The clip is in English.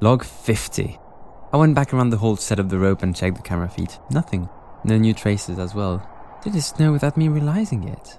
Log 50. I went back around the whole set of the rope and checked the camera feed. Nothing. No new traces as well. Did it snow without me realizing it?